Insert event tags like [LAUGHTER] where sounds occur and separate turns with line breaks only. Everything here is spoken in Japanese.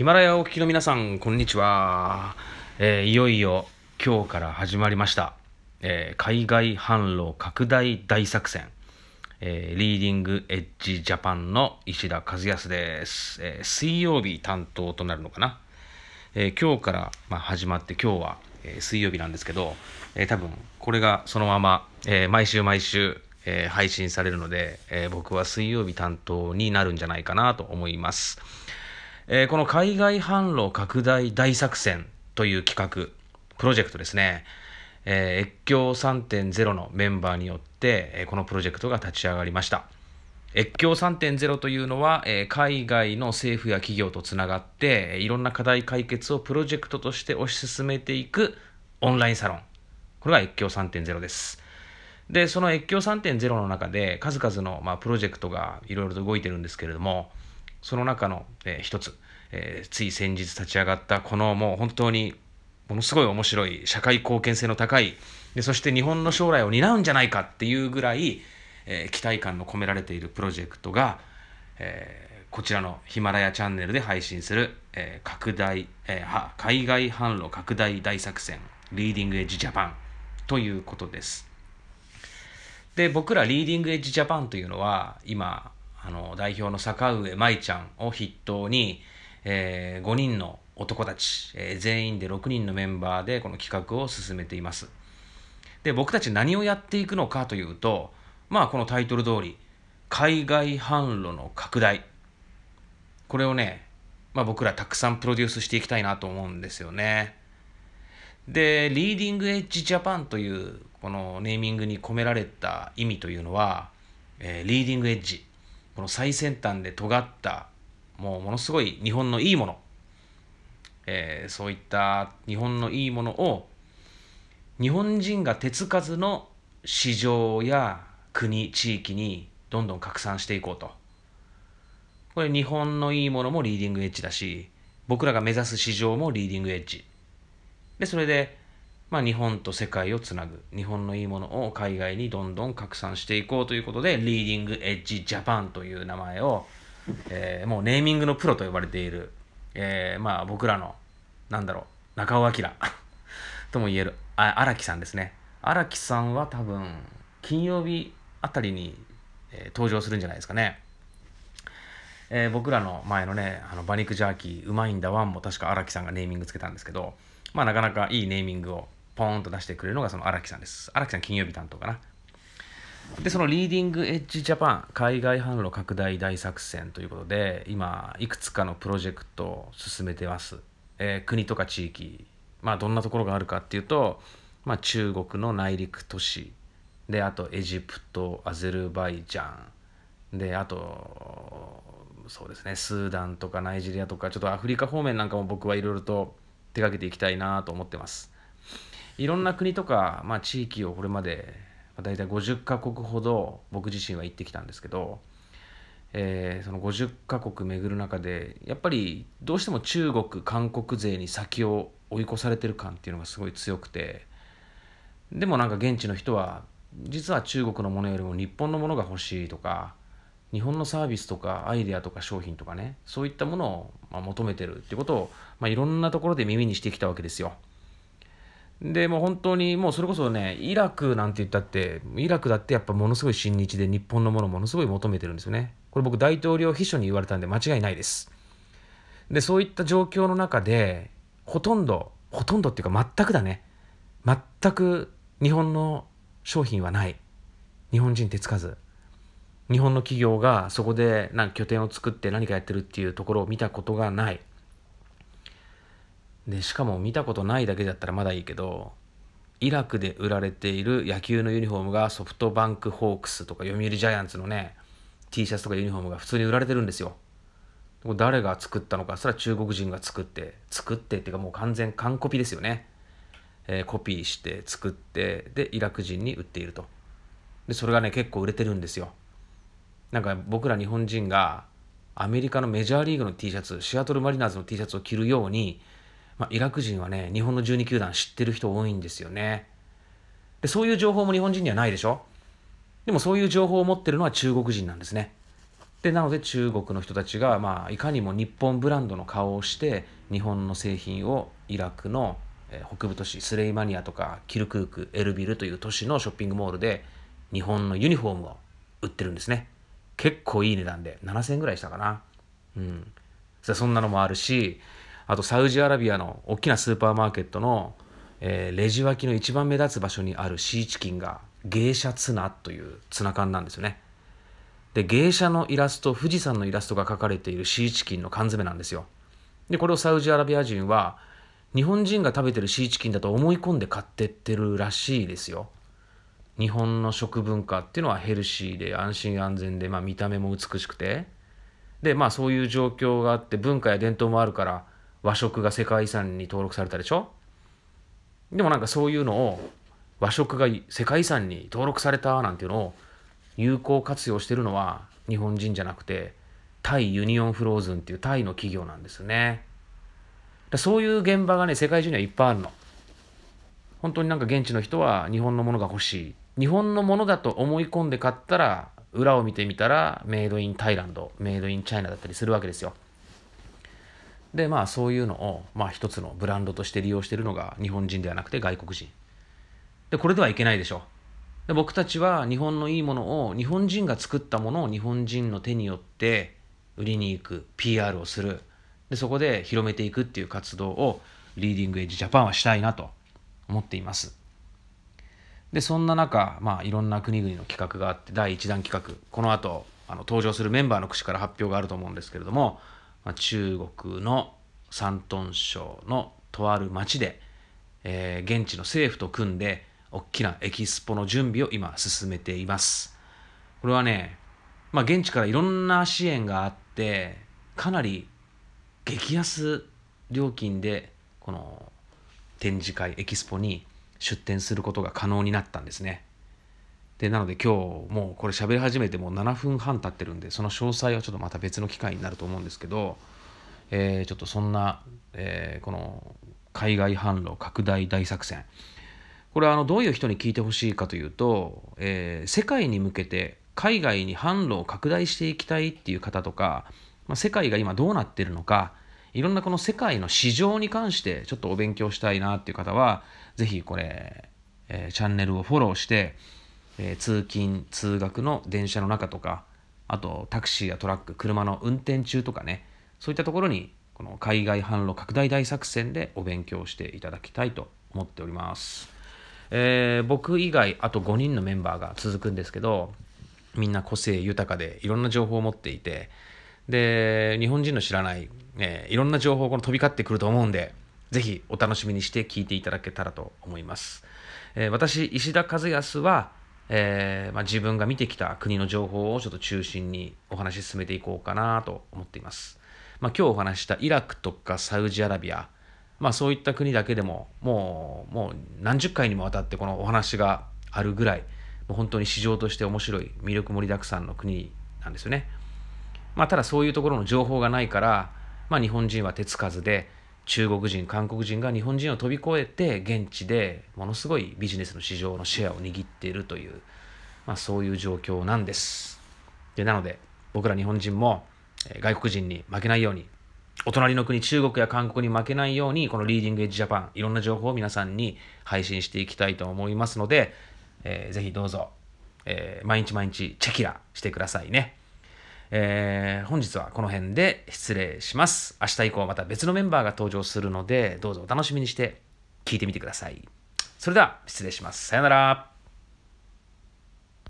ヒマラヤをお聞きの皆さん、こんにちは。えーいよいよ今日から始まりました、えー海外販路拡大大作戦、えーリーディングエッジジャパンの石田和康です、え水曜日担当となるのかな。え今日から、まあ、始まって今日は、え水曜日なんですけど、え多分これがそのまま、え毎週毎週、え配信されるので、え僕は水曜日担当になるんじゃないかなと思います。えーこの海外販路拡大大作戦という企画、プロジェクトですね、えー越境3.0のメンバーによって、えーこのプロジェクトが立ち上がりました。越境3.0というのは、えー海外の政府や企業とつながって、いろんな課題解決をプロジェクトとして推し進めていくオンラインサロン。これが越境3.0です。で、その越境3.0の中で数々の、まあ、プロジェクトがいろいろと動いてるんですけれども、その中の、えー一つ、えーつい先日立ち上がったこのもう本当にものすごい面白い社会貢献性の高いでそして日本の将来を担うんじゃないかっていうぐらい、えー期待感の込められているプロジェクトが、えーこちらのヒマラヤチャンネルで配信する、えー拡大、えー海外販路拡大大作戦リーディングエッジジャパンということです。で僕らリーディングエッジジャパンというのは今あの代表の坂上舞ちゃんを筆頭に、え5人の男たち、えー全員で6人のメンバーでこの企画を進めています。で僕たち何をやっていくのかというとまあこのタイトル通り海外販路の拡大。これをね、まあ、僕らたくさんプロデュースしていきたいなと思うんですよね。で、リーディングエッジジャパンというこのネーミングに込められた意味というのは、えーリーディングエッジ、この最先端で尖った、もうものすごい日本のいいもの、えーそういった日本のいいものを日本人が手つかずの市場や国、地域にどんどん拡散していこうと。これ日本のいいものもリーディングエッジだし、僕らが目指す市場もリーディングエッジ。でそれで、まあ、日本と世界をつなぐ日本のいいものを海外にどんどん拡散していこうということでリーディングエッジジャパンという名前を、えーもうネーミングのプロと呼ばれている、えーまあ、僕らのなんだろう中尾明 [LAUGHS] とも言える荒木さんですね荒木さんは多分金曜日あたりに、えー登場するんじゃないですかねえー僕らの前のね、あの馬肉ジャーキー、うまいんだワンも確か荒木さんがネーミングつけたんですけど、まあなかなかいいネーミングをポーンと出してくれるのがその荒木さんです。荒木さん金曜日担当かな。で、そのリーディングエッジジャパン海外販路拡大大作戦ということで、今、いくつかのプロジェクトを進めてます。えー国とか地域、まあどんなところがあるかっていうと、まあ中国の内陸都市、で、あとエジプト、アゼルバイジャン、で、あと、そうですね、スーダンとかナイジェリアとか、ちょっとアフリカ方面なんかも僕はいろいろと手掛けていきたいなと思ってます。いろんな国とか、まあ、地域をこれまで、大体50カ国ほど僕自身は行ってきたんですけど、えーその50カ国巡る中でやっぱりどうしても中国韓国勢に先を追い越されてる感っていうのがすごい強くてでもなんか現地の人は実は中国のものよりも日本のものが欲しいとか日本のサービスとかアイデアとか商品とかねそういったものをま求めてるっていうことを、まあ、いろんなところで耳にしてきたわけですよ。でも本当にもうそれこそねイラクなんて言ったってイラクだってやっぱものすごい親日で日本のものものすごい求めてるんですよね。これ僕大統領秘書に言われたんで間違いないです。でそういった状況の中でほとんどほとんどっていうか全くだね。全く日本の商品はない。日本人手つかず。日本の企業がそこでなんか拠点を作って何かやってるっていうところを見たことがない。でしかも見たことないだけだったらまだいいけどイラクで売られている野球のユニフォームがソフトバンクホークスとか読売ジャイアンツのね T シャツとかユニフォームが普通に売られてるんですよ。誰が作ったのかそれは中国人が作って作ってっていうかもう完全完コピですよね、えーコピーして作ってでイラク人に売っていると。でそれがね結構売れてるんですよ。なんか僕ら日本人がアメリカのメジャーリーグの T シャツシアトルマリナーズの T シャツを着るように、まあ、イラク人はね日本の12球団知ってる人多いんですよね。でそういう情報も日本人にはないでしょ？でもそういう情報を持ってるのは中国人なんですね。でなので中国の人たちが、まあ、いかにも日本ブランドの顔をして日本の製品をイラクの北部都市スレイマニアとかキルクークエルビルという都市のショッピングモールで日本のユニフォームを売ってるんですね。結構いい値段で7000円ぐらいしたかな。うん。そんなのもあるしあとサウジアラビアの大きなスーパーマーケットの、えー、レジ脇の一番目立つ場所にあるシーチキンが芸者ツナというツナ缶なんですよね。で芸者のイラスト富士山のイラストが描かれているシーチキンの缶詰なんですよ。でこれをサウジアラビア人は日本人が食べてるシーチキンだと思い込んで買ってってるらしいですよ。日本の食文化っていうのはヘルシーで安心安全で、まあ、見た目も美しくて。でまあそういう状況があって文化や伝統もあるから和食が世界遺産に登録されたでしょ？でもなんかそういうのを和食が世界遺産に登録されたなんていうのを有効活用してるのは日本人じゃなくてタイユニオンフローズンっていうタイの企業なんですね。そういう現場がね世界中にはいっぱいあるの。本当になんか現地の人は日本のものが欲しい。日本のものだと思い込んで買ったら裏を見てみたらメイドインタイランドメイドインチャイナだったりするわけですよ。でまあそういうのを、まあ、一つのブランドとして利用しているのが日本人ではなくて外国人。でこれではいけないでしょ。で僕たちは日本のいいものを日本人が作ったものを日本人の手によって売りに行く PR をするでそこで広めていくっていう活動をリーディングエッジジャパンはしたいなと思っていますでそんな中、まあ、いろんな国々の企画があって第1弾企画この後あの登場するメンバーの口から発表があると思うんですけれども、まあ、中国の山東省のとある町で、えー、現地の政府と組んで大きなエキスポの準備を今進めています。これはね、まあ、現地からいろんな支援があってかなり激安料金でこの展示会エキスポに出展することが可能になったんですね。でなので今日もうこれ喋り始めてもう7分半経ってるんでその詳細はちょっとまた別の機会になると思うんですけど、えー、ちょっとそんな、えー、この海外販路拡大大作戦。これはあのどういう人に聞いてほしいかというと、えー、世界に向けて海外に販路を拡大していきたいっていう方とか、まあ、世界が今どうなってるのかいろんなこの世界の市場に関してちょっとお勉強したいなっていう方はぜひこれ、えー、チャンネルをフォローして、えー、通勤通学の電車の中とかあとタクシーやトラック車の運転中とかねそういったところにこの海外販路拡大大作戦でお勉強していただきたいと思っております。えー、僕以外あと5人のメンバーが続くんですけどみんな個性豊かでいろんな情報を持っていてで日本人の知らない、えー、いろんな情報が飛び交ってくると思うんでぜひお楽しみにして聞いていただけたらと思います、えー、私石田和康は、えーまあ、自分が見てきた国の情報をちょっと中心にお話し進めていこうかなと思っています、まあ、今日お話したイラクとかサウジアラビアまあ、そういった国だけでももうもう何十回にもわたってこのお話があるぐらいもう本当に市場として面白い魅力盛りだくさんの国なんですよね。まあ、ただそういうところの情報がないから、まあ、日本人は手つかずで中国人韓国人が日本人を飛び越えて現地でものすごいビジネスの市場のシェアを握っているという、まあ、そういう状況なんです。でなので僕ら日本人も外国人に負けないようにお隣の国、中国や韓国に負けないように、このリーディングエッジジャパン、いろんな情報を皆さんに配信していきたいと思いますので、えー、ぜひどうぞ、えー、毎日毎日チェキラしてくださいね。えー、本日はこの辺で失礼します。明日以降また別のメンバーが登場するので、どうぞお楽しみにして聞いてみてください。それでは失礼します。さよなら。